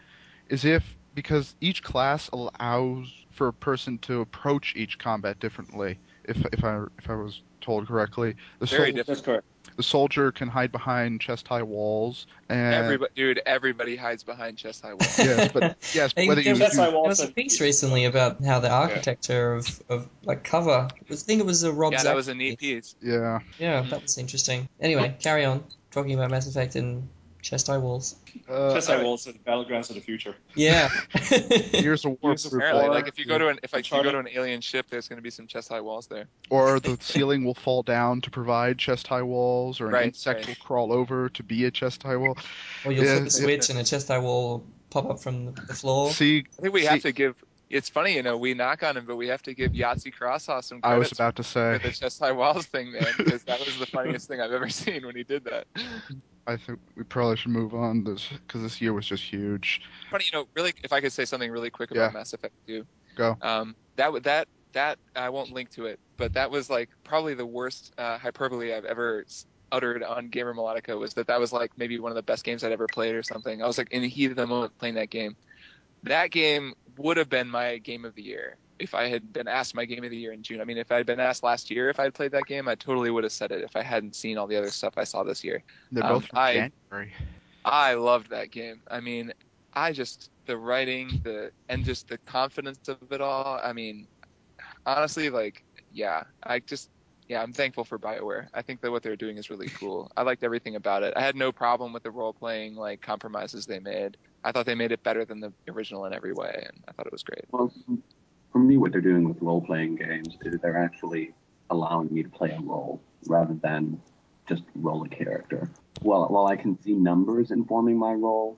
is if because each class allows for a person to approach each combat differently. If if I if I was told correctly, the Very sol- different. That's correct. the soldier can hide behind chest high walls, and Everybody, dude, everybody hides behind chest high walls. yes, but yes, but Hey, whether there you was- Chest high use- There walls was a piece recently about how the architecture of, of like cover. I think it was a Rob yeah, that was a neat piece. yeah, Yeah, Mhm. that was interesting. Anyway, carry on talking about Mass Effect and chest high walls. uh, Chest high walls are the battlegrounds of the future. Yeah. Gears of War Gears of proof Apparently, Or- like if you go to an if like, you go to an alien ship, there's going to be some chest high walls there. or the ceiling will fall down to provide chest high walls, or an Right, insect right. will crawl over to be a chest high wall. or you'll Yeah, flip a switch and a chest high wall will pop up from the, the floor. See, I think we See- have to give. It's funny, you know, we knock on him, but we have to give Yahtzee Croshaw some credit. I was about to say, for the chest high walls thing, man, because that was the funniest thing I've ever seen when he did that. I think we probably should move on this because this year was just huge. Funny, you know, really, if I could say something really quick about Yeah. Mass Effect 2. Go. Um, that would that that I won't link to it, but that was like probably the worst uh, hyperbole I've ever uttered on Gamer Melodico was that that was like maybe one of the best games I'd ever played or something. I was like in the heat of the moment playing that game. That game would have been my game of the year if I had been asked my game of the year in June. I mean, if I had been asked last year if I had played that game, I totally would have said it if I hadn't seen all the other stuff I saw this year. They're Um, both from I- January. I loved that game. I mean, I just the writing, the and just the confidence of it all. I mean, honestly, like, yeah, I just yeah, I'm thankful for BioWare. I think that what they're doing is really cool. I liked everything about it. I had no problem with the role playing like compromises they made. I thought they made it better than the original in every way, and I thought it was great. Well, for me, what they're doing with role playing games is they're actually allowing me to play a role rather than just roll a character. Well, while I can see numbers informing my role,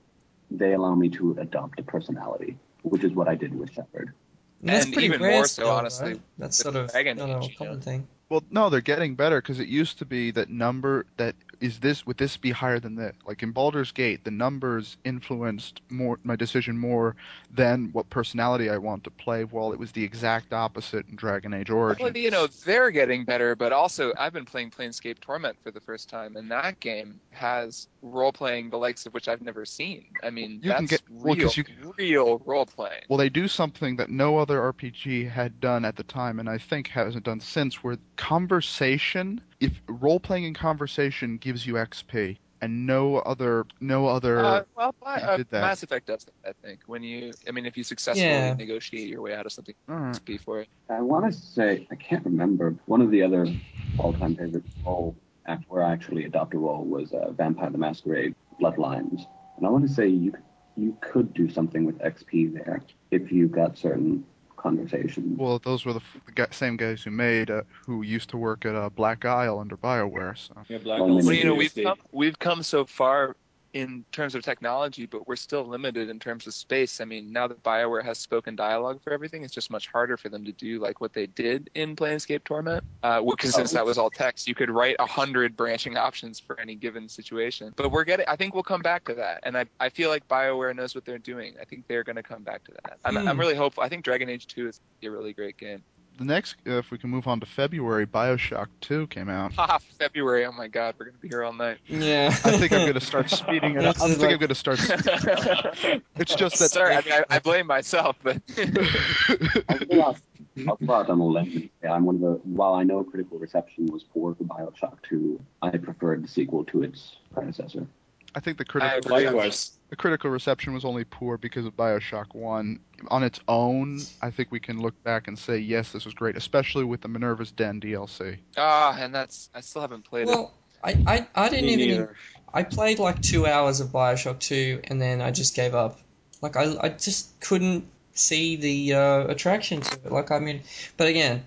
they allow me to adopt a personality, which is what I did with Shepard. And that's And pretty even more so, still, honestly, right? That's sort of Dragon not a common thing. Well, no, they're getting better because it used to be that number that is this would this be higher than that? Like in Baldur's Gate, the numbers influenced more my decision more than what personality I want to play. While it was the exact opposite in Dragon Age Origins. Well, you know, they're getting better, but also I've been playing Planescape Torment for the first time, and that game has role playing the likes of which I've never seen. I mean, You can that's get- well, you- real role playing. Well, they do something that no other RPG had done at the time, and I think hasn't done since, where conversation, if role playing in conversation gives you XP, and no other, no other. Uh, well, Bi- uh, did that. Mass Effect does that, I think. When you, I mean, if you successfully Yeah. negotiate your way out of something, Alright. XP for it. I want to say, I can't remember, one of the other all time favorite role act where I actually adopt a role was uh, Vampire the Masquerade Bloodlines. And I want to say you you could do something with XP there if you got certain conversations. Well, those were the, f- the same guys who made, uh, who used to work at uh, Black Isle under Bioware. So Yeah, Black Well, Hole I mean, Well, you know, we've come, we've come so far in terms of technology, but we're still limited in terms of space. I mean, now that BioWare has spoken dialogue for everything, it's just much harder for them to do like what they did in Planescape Torment. Uh, because since that was all text, you could write a hundred branching options for any given situation. But we're getting, I think we'll come back to that. And I, I feel like BioWare knows what they're doing. I think they're going to come back to that. I'm, Hmm. I'm really hopeful. I think Dragon Age 2 is a really great game. The next, uh, if we can move on to February, Bioshock 2 came out. Ha, February. Oh my God, we're going to be here all night. Yeah. I think I'm going to start speeding it up. I think I'm going to start. It's just that. Sorry, I mean, I, I blame myself, but I'll go out, I'll go on a limb and I'm one of the. While I know critical reception was poor for Bioshock 2, I preferred the sequel to its predecessor. I think the critical agree. Likewise. the critical reception was only poor because of Bioshock One. On its own, I think we can look back and say yes, this was great, especially with the Minerva's Den DLC. ah, and that's I still haven't played it. well, I, I, I didn't Me even. neither. I played like two hours of Bioshock 2 and then I just gave up. Like, I, I just couldn't see the uh, attraction to it. Like, I mean, but again,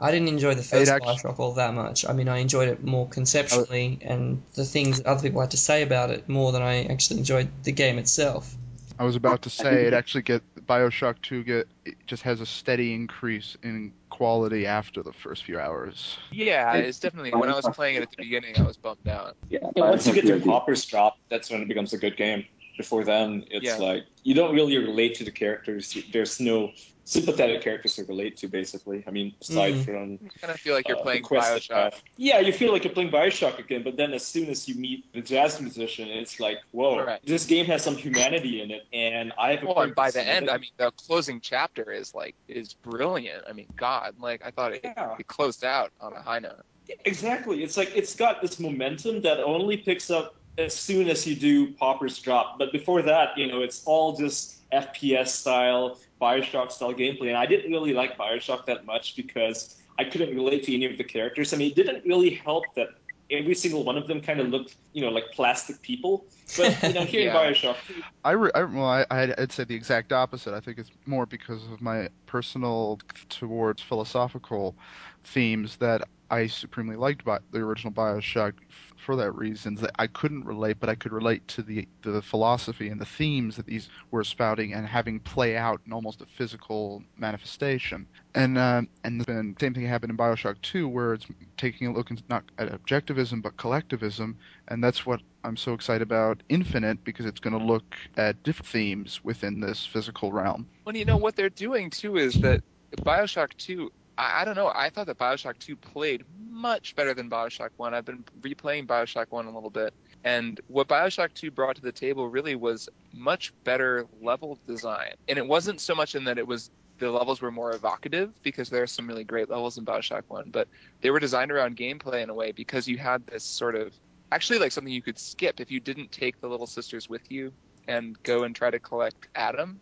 I didn't enjoy the first actu- Bioshock all that much. I mean, I enjoyed it more conceptually and the things that other people had to say about it more than I actually enjoyed the game itself. I was about to say it it- actually get Bioshock Two get it just has a steady increase in quality after the first few hours. yeah, it's definitely when I was playing it at the beginning, I was bummed out. Yeah, Yeah, once you get to has the- Pauper's Drop, that's when it becomes a good game. Before then, it's Yeah. like you don't really relate to the characters. There's no sympathetic characters to relate to, basically. I mean, aside Mm. from I kind of feel like you're uh, playing the quest that Bioshock. Yeah, you feel like you're playing Bioshock again, but then as soon as you meet the jazz musician, it's like, whoa, Right. this game has some humanity in it, and I have a Well, and by the end, it. I mean, the closing chapter is like is brilliant. I mean, God, like I thought it, Yeah. it closed out on a high note. Exactly. It's like it's got this momentum that only picks up as soon as you do Pauper's Drop. But before that, you know, it's all just FPS style, Bioshock style gameplay. And I didn't really like Bioshock that much because I couldn't relate to any of the characters. I mean, it didn't really help that every single one of them kind of looked, you know, like plastic people. But you know, here Yeah. in Bioshock, I, re- I well, I, I'd I'd say the exact opposite. I think it's more because of my personal towards philosophical themes that I supremely liked by the original Bioshock f- for that reason. That I couldn't relate, but I could relate to the the philosophy and the themes that these were spouting and having play out in almost a physical manifestation. And uh, and then same thing happened in Bioshock 2, where it's taking a look not at objectivism but collectivism, and that's what I'm so excited about Infinite because it's going to look at different themes within this physical realm. Well, you know what they're doing too is that Bioshock 2. I, I don't know. I thought that Bioshock 2 played much better than Bioshock 1. I've been replaying Bioshock 1 a little bit, and what Bioshock 2 brought to the table really was much better level design. And it wasn't so much in that it was the levels were more evocative because there are some really great levels in Bioshock 1, but they were designed around gameplay in a way because you had this sort of actually like something you could skip if you didn't take the little sisters with you and go and try to collect Adam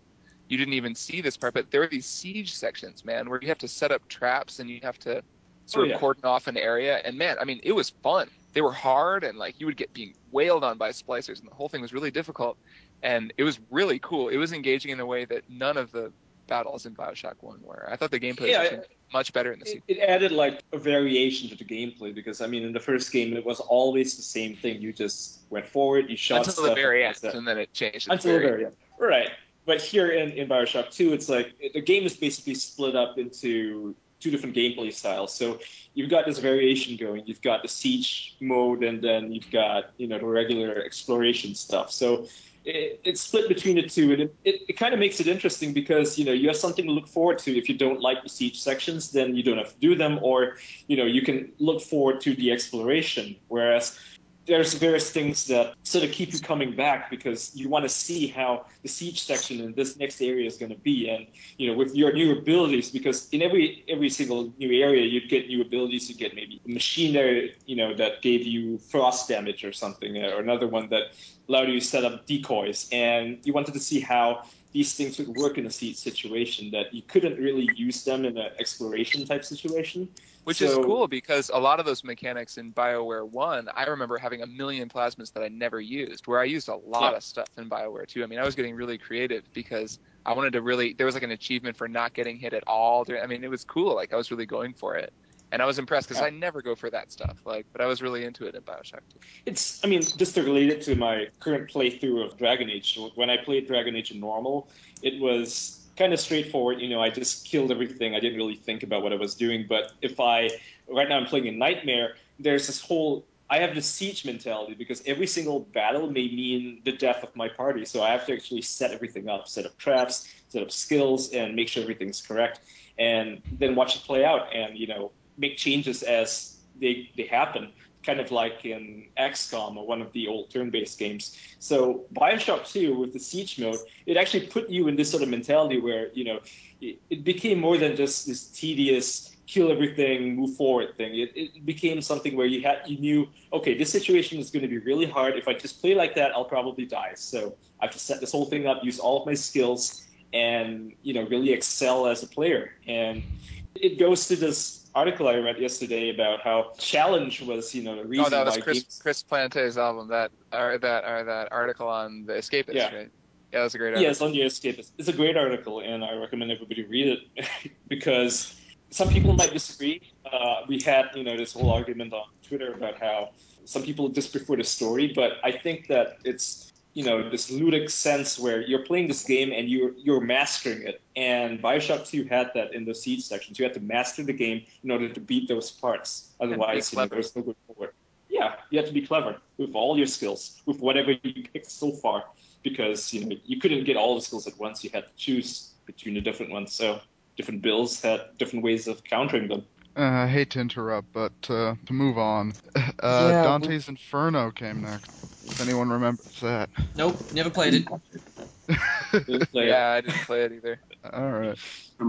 you didn't even see this part, but there were these siege sections, man, where you have to set up traps and you have to sort Oh, of yeah. cordon off an area. And man, I mean, it was fun. They were hard and like you would get being wailed on by splicers, and the whole thing was really difficult. And it was really cool. It was engaging in a way that none of the battles in Bioshock One were. I thought the gameplay Yeah, was much better in the sequel. it added like a variation to the gameplay because I mean, in the first game, it was always the same thing. You just went forward, you shot Until stuff, the very end, and then it changed. until the very very end. Right. But here in, in Bioshock 2, it's like the game is basically split up into two different gameplay styles. So you've got this variation going. You've got the siege mode, and then you've got you know the regular exploration stuff. So it, it's split between the two, and it, it, it kind of makes it interesting because you know you have something to look forward to. If you don't like the siege sections, then you don't have to do them, or you know you can look forward to the exploration. Whereas there's various things that sort of keep you coming back because you want to see how the siege section in this next area is going to be and you know with your new abilities because in every every single new area you'd get new abilities. You get maybe a machine you know that gave you frost damage or something or another one that allowed you to set up decoys. And you wanted to see how these things would work in a siege situation that you couldn't really use them in an exploration type situation Which is cool because a lot of those mechanics in BioWare 1, I remember having a million plasmids that I never used, where I used a lot Yeah. of stuff in BioWare 2. I mean, I was getting really creative because I wanted to really, there was like an achievement for not getting hit at all. I mean, it was cool. Like, I was really going for it. And I was impressed because Yeah. I never go for that stuff. Like, but I was really into it in Bioshock 2. It's, I mean, just to relate it to my current playthrough of Dragon Age. When I played Dragon Age in normal, it was kind of straightforward. You know, I just killed everything. I didn't really think about what I was doing. But if I, right now I'm playing in Nightmare, there's this whole, I have this siege mentality because every single battle may mean the death of my party. So I have to actually set everything up, set up traps, set up skills, and make sure everything's correct. And then watch it play out and, you know, make changes as they, they happen kind of like in XCOM or one of the old turn-based games. So Bioshock 2 with the siege mode, it actually put you in this sort of mentality where you know it, it became more than just this tedious kill everything, move forward thing. It, it became something where you had you knew okay, this situation is going to be really hard. If I just play like that, I'll probably die. So I have to set this whole thing up, use all of my skills, and you know really excel as a player. And it goes to this article I read yesterday about how challenge was, you know, the reason Oh, that was Chris games- Chris Plante's album. That or that or that article on the Escapist, Yeah. right? Yeah, that was a great Yeah, article. it's on the Escapist. It's a great article, and I recommend everybody read it because some people might disagree. Uh, we had, you know, this whole argument on Twitter about how some people just prefer the story, but I think that it's, you know, this ludic sense where you're playing this game and you're you're mastering it. And Bioshock 2 had that in the siege sections. You had to master the game in order to beat those parts. Otherwise, you know, there's no good forward. Yeah, you have to be clever with all your skills, with whatever you picked so far because you know you couldn't get all the skills at once. You had to choose between the different ones. So different bills had different ways of countering them. Uh, I hate to interrupt, but uh, to move on, uh, Yeah, Dante's Inferno came next. If anyone remembers that. Nope, never played it. Didn't play it. Yeah, I didn't play it either. All right.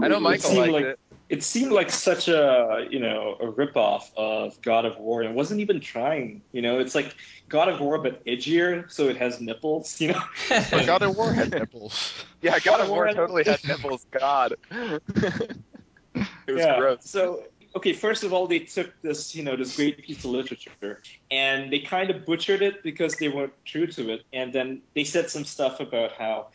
I know Michael liked like- it. It seemed like such a you know a ripoff of God of War, and it wasn't even trying. You know, it's like God of War but edgier, so it has nipples. You know, But God of War had nipples. Yeah, God of War War- totally had nipples. God, it was yeah. gross. So okay, first of all, they took this you know this great piece of literature and they kind of butchered it because they weren't true to it, and then they said some stuff about how.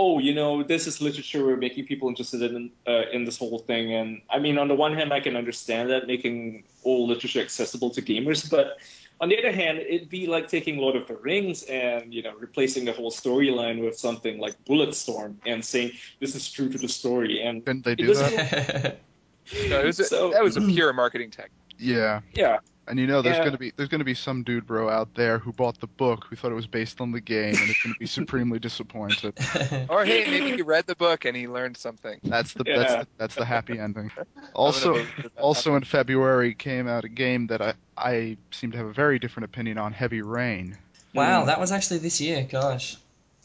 Oh, you know, this is literature. We're making people interested in uh, in this whole thing, and I mean, on the one hand, I can understand that making old literature accessible to gamers, but on the other hand, it'd be like taking Lord of the Rings and you know replacing the whole storyline with something like Bulletstorm and saying this is true to the story. And Couldn't they do that? No, it was a, So- that was a pure marketing tech. Yeah. yeah, And you know, there's Yeah. gonna be there's gonna be some dude bro out there who bought the book who thought it was based on the game and is gonna be supremely disappointed. Or hey, maybe he read the book and he learned something. That's the Yeah. that's the, that's the happy ending. Also, gonna vote for that. also in February came out a game that I I seem to have a very different opinion on, Heavy Rain. wow, hmm. that was actually this year. Gosh,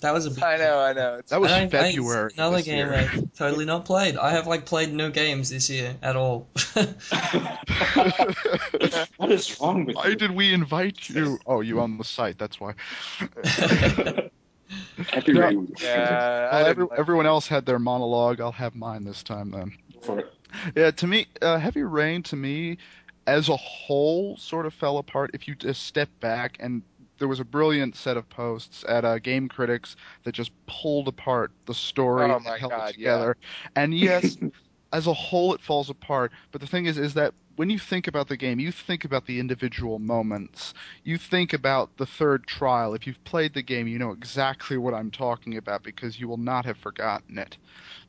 that was a big. I know, I know. It's That was I don't- I- February. another game year. I've totally not played. I have like played no games this year at all. what is wrong with Why you? did we invite you? Oh, you own the site. That's why. Heavy No. Rain. yeah. Well, every, like- everyone else had their monologue. I'll have mine this time then. For it. Yeah, to me, uh, Heavy Rain to me, as a whole, sort of fell apart. If you just step back, and there was a brilliant set of posts at uh, Game Critics that just pulled apart the story Oh and my held God, it together. And yes, as a whole, it falls apart. But the thing is, is that when you think about the game, you think about the individual moments. You think about the third trial. If you've played the game, you know exactly what I'm talking about because you will not have forgotten it.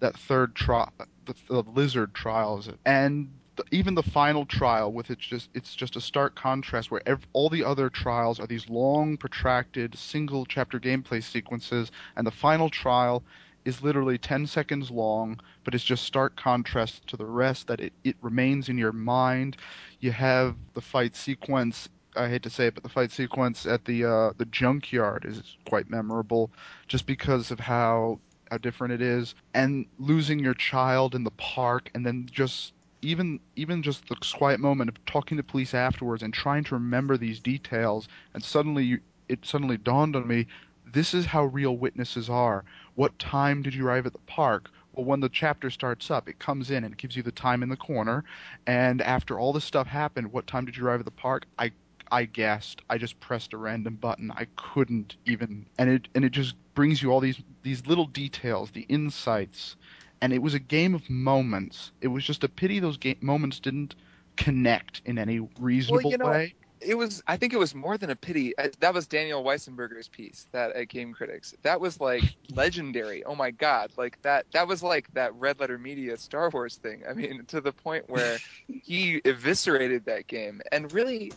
That third trial, the, the lizard trials, and the, even the final trial with it's just it's just a stark contrast where ev- all the other trials are these long, protracted, single chapter gameplay sequences, and the final trial is literally 10 seconds long, but it's just stark contrast to the rest that it, it remains in your mind. You have the fight sequence. I hate to say it, but the fight sequence at the uh, the junkyard is quite memorable, just because of how how different it is, and losing your child in the park, and then just even even just the quiet moment of talking to police afterwards and trying to remember these details, and suddenly you, it suddenly dawned on me, this is how real witnesses are. What time did you arrive at the park? Well, when the chapter starts up, it comes in and it gives you the time in the corner. And after all this stuff happened, what time did you arrive at the park? I I guessed. I just pressed a random button. I couldn't even, and it and it just brings you all these these little details, the insights, and it was a game of moments. It was just a pity those game moments didn't connect in any reasonable you know, way. it was i think it was more than a pity Uh, that was daniel weissenberger's piece that at game critics. That was like legendary. Oh my god. Like that that was like that red letter media star wars thing. I mean to the point where he eviscerated that game. And really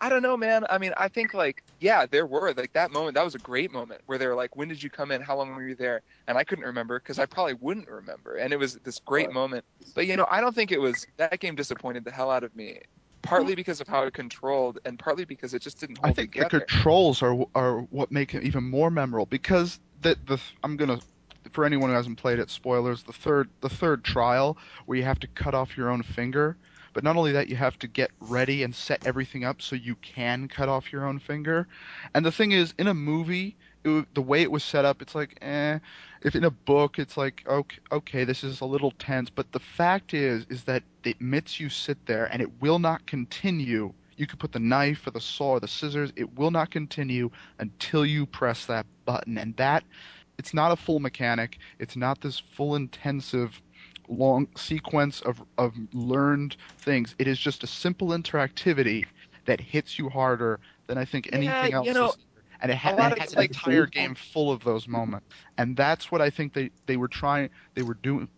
i don't know man. I mean i think like yeah there were like that moment that was a great moment where they were like when did you come in? How long were you there? And i couldn't remember because i probably wouldn't remember. And it was this great moment. But you know i don't think it was that game disappointed the hell out of me partly because of how it controlled and partly because it just didn't hold I think the controls are are what make it even more memorable because the the I'm gonna for anyone who hasn't played it, spoilers. The third the third trial where you have to cut off your own finger, but not only that, you have to get ready and set everything up so you can cut off your own finger. And the thing is, in a movie, it, the way it was set up, it's like, eh. If in a book, it's like, okay, okay, this is a little tense. But the fact is, is that it admits you sit there and it will not continue. You could put the knife or the saw or the scissors. It will not continue until you press that button. And that, it's not a full mechanic. It's not this full intensive long sequence of, of learned things. It is just a simple interactivity that hits you harder than I think anything Yeah, else you know, is. And it, ha- and it has an entire game full of those moments, and that's what I think they, they were trying. They were doing.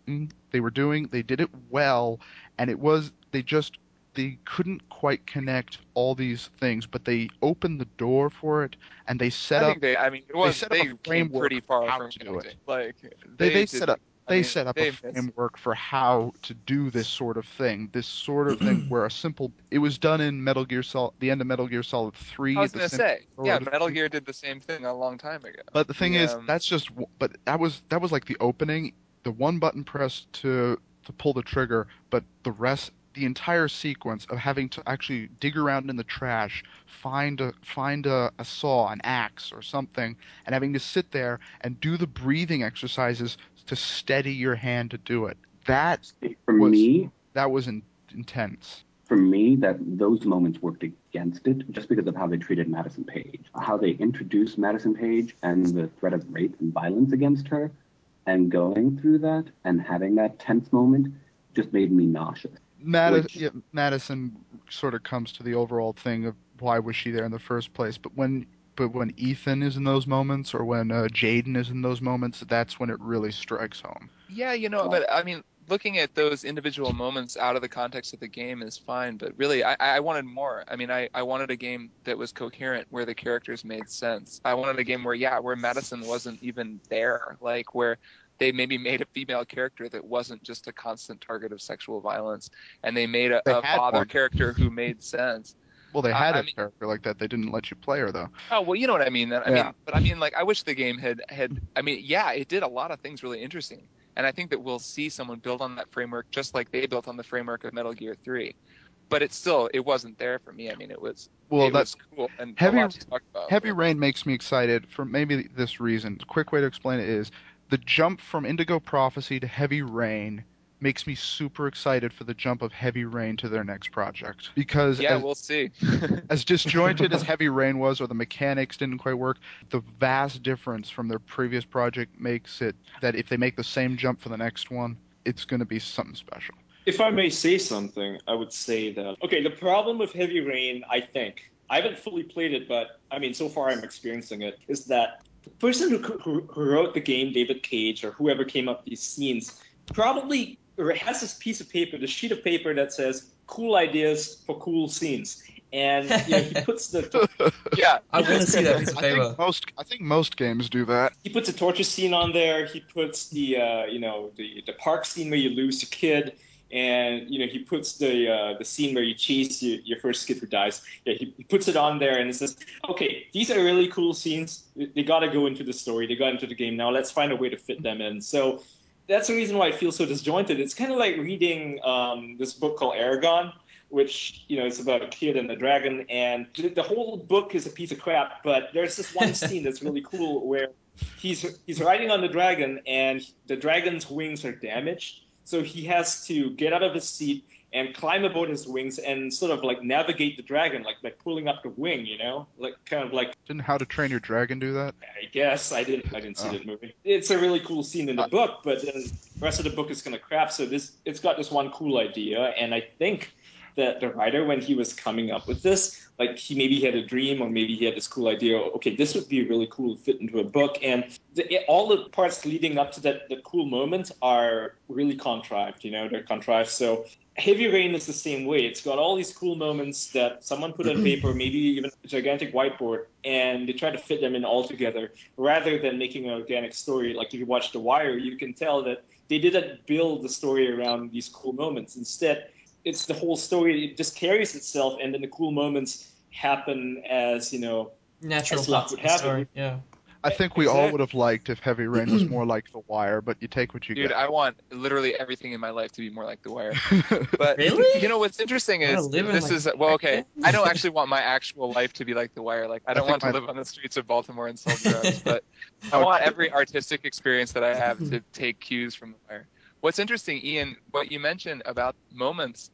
They were doing. They did it well, and it was. They just. They couldn't quite connect all these things, but they opened the door for it, and they set I up. think they. I mean, it was set up they, a came framework pretty far how from to do connecting. it. Like They, they, did- set up I they mean, set up a framework for how to do this sort of thing. This sort of thing where a simple it was done in Metal Gear Solid, the end of Metal Gear Solid Three. I was gonna say, yeah, Metal. Gear did the same thing a long time ago. But the thing The, is, um, that's just. But that was that was like the opening, the one button press to to pull the trigger, but the rest, the entire sequence of having to actually dig around in the trash, find a find a, a saw, an axe, or something, and having to sit there and do the breathing exercises to steady your hand to do it. That For Was- me, that was in, intense. for me, that those moments worked against it just because of how they treated Madison Page, how they introduced Madison Page and the threat of rape and violence against her, and going through that and having that tense moment just made me nauseous. Madi- Which- yeah, Madison sort of comes to the overall thing of why was she there in the first place. But when but when Ethan is in those moments, or when uh, Jayden is in those moments, that's when it really strikes home. Yeah, you know, but I mean, looking at those individual moments out of the context of the game is fine, but really, I, I wanted more. I mean, I, I wanted a game that was coherent, where the characters made sense. I wanted a game where, yeah, where Madison wasn't even there, like where they maybe made a female character that wasn't just a constant target of sexual violence, and they made a, They a father one. character who made sense. Well, they had a I mean- character like that. They didn't let you play her though. Oh well, you know what I mean. Then I Yeah. mean, but I mean, like, I wish the game had had. I mean, yeah, it did a lot of things really interesting, and I think that we'll see someone build on that framework just like they built on the framework of Metal Gear Three. But it still, it wasn't there for me. I mean, it was, Well, it that's was cool and Heavy- a lot to talk about. Heavy but- Rain makes me excited for maybe this reason. Quick way to explain it is the jump from Indigo Prophecy to Heavy Rain makes me super excited for the jump of Heavy Rain to their next project because Yeah, as, we'll see. as disjointed as Heavy Rain was, or the mechanics didn't quite work, the vast difference from their previous project makes it that if they make the same jump for the next one, it's going to be something special. If I may say something, I would say that okay, the problem with Heavy Rain, I think, I haven't fully played it, but I mean, so far I'm experiencing it, is that the person who, who, who wrote the game, David Cage, or whoever came up with these scenes, probably has this piece of paper, this sheet of paper that says "cool ideas for cool scenes," and you know, he puts the yeah, I want to see that piece of I paper. think most I think most games do that. he puts a torture scene on there. He puts the uh, you know the the park scene where you lose a kid, and you know he puts the uh, the scene where you chase your, your first kid who dies. Yeah, he, he puts it on there and it says, okay, these are really cool scenes. They, got to go into the story. They got into the game. Now let's find a way to fit them in. So that's the reason why I feel so disjointed. It's kind of like reading um, this book called Eragon. Which you know is about a kid and a dragon, and the whole book is a piece of crap. But there's this one scene that's really cool where he's he's riding on the dragon and the dragon's wings are damaged so he has to get out of his seat and climb aboard his wings and sort of like navigate the dragon like by pulling up the wing you know like kind of like Didn't How to Train Your Dragon do that? i guess i didn't i didn't see Oh. that movie it's a really cool scene in the Uh, book but then the rest of the book is kind of crap so this it's got this one cool idea and i think that the writer, when he was coming up with this, like he maybe had a dream or maybe he had this cool idea. Okay, this would be really cool to fit into a book, and the, all the parts leading up to that, the cool moment, are really contrived. You know, they're contrived. So Heavy Rain is the same way. It's got all these cool moments that someone put on paper, maybe even a gigantic whiteboard, and they try to fit them in all together rather than making an organic story. Like if you watch The Wire, you can tell that they didn't build the story around these cool moments. Instead, it's the whole story. It just carries itself, and then the cool moments happen as you know Natural as luck would happen. story. Yeah. I think we all would have liked if Heavy Rain was more like The Wire, but you take what you Dude, get. Dude, I want literally everything in my life to be more like The Wire. But Really? you know what's interesting is this like, is well, okay. I don't actually want my actual life to be like The Wire. Like I don't think want to my- live on the streets of Baltimore and sell drugs, but I want every artistic experience that I have to take cues from The Wire. What's interesting, Ian, what you mentioned about moments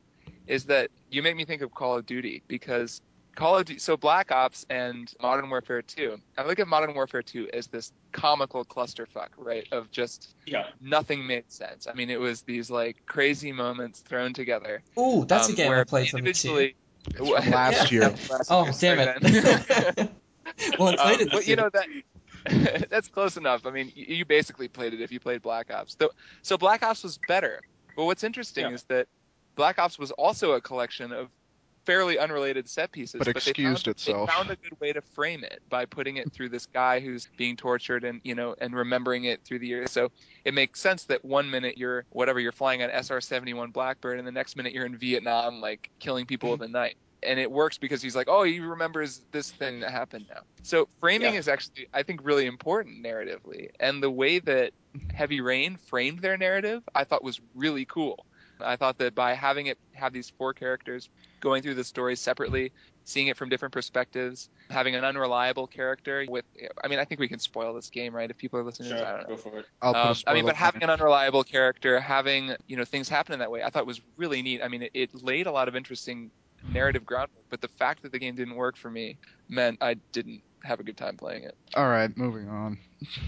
is that you make me think of Call of Duty because Call of Duty, so Black Ops and Modern Warfare 2. I look at Modern Warfare 2 as this comical clusterfuck, right? Of just Yeah. nothing made sense. I mean, it was these like crazy moments thrown together. Ooh, that's um, a game where I played from the two. It's from last Yeah. year. Last Oh, year, damn it. well, I played Um, it. but this you know that that's close enough. I mean, you, you basically played it if you played Black Ops. So, so Black Ops was better. But what's interesting Yeah. is that Black Ops was also a collection of fairly unrelated set pieces, But they excused found, itself. They found a good way to frame it by putting it through this guy who's being tortured and you know and remembering it through the years. So it makes sense that one minute you're whatever you're flying an SR-71 Blackbird, and the next minute you're in Vietnam, like killing people with a knife. And it works because he's like, oh, he remembers this thing that happened now. So framing Yeah. is actually, I think, really important narratively. And the way that Heavy Rain framed their narrative, I thought was really cool. I thought that by having it have these four characters going through the story separately, seeing it from different perspectives, having an unreliable character with, I mean, I think we can spoil this game, right? If people are listening, to this, I don't know. go for it. I'll put Um, I spoiler mean, but having an unreliable character, having you know things happen in that way, I thought was really neat. I mean, it, it laid a lot of interesting narrative groundwork, but the fact that the game didn't work for me meant I didn't have a good time playing it. All right, moving on.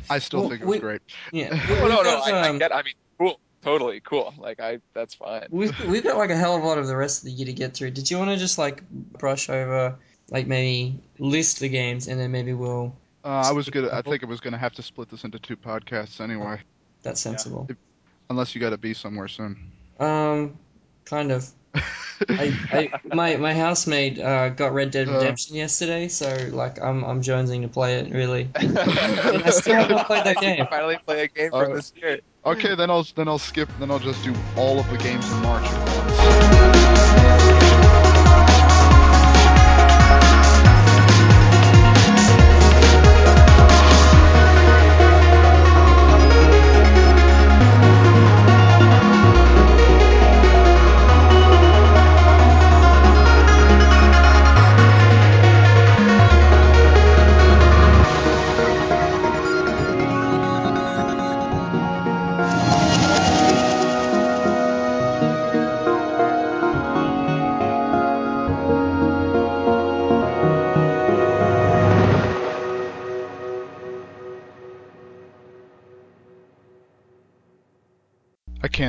I still Well, think it was we- great. yeah. No, no, no, I, I um, get. I mean, cool, totally cool. Like I, that's fine. We've we've got like a hell of a lot of the rest of the year to get through. Did you want to just like brush over, like maybe list the games and then maybe we'll. Uh, I was gonna. I think it was gonna have to split this into two podcasts anyway, That's sensible. unless you got to be somewhere soon. Um, kind of. I, I my my housemate uh, got Red Dead Uh. Redemption yesterday, so like I'm I'm jonesing to play it really. And I still have not played that game. Finally, play a game from Uh, this year. okay, then I'll then I'll skip. Then I'll just do all of the games in March at once.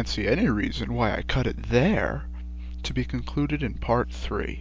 Can't see any reason why I cut it there. To be concluded in part three.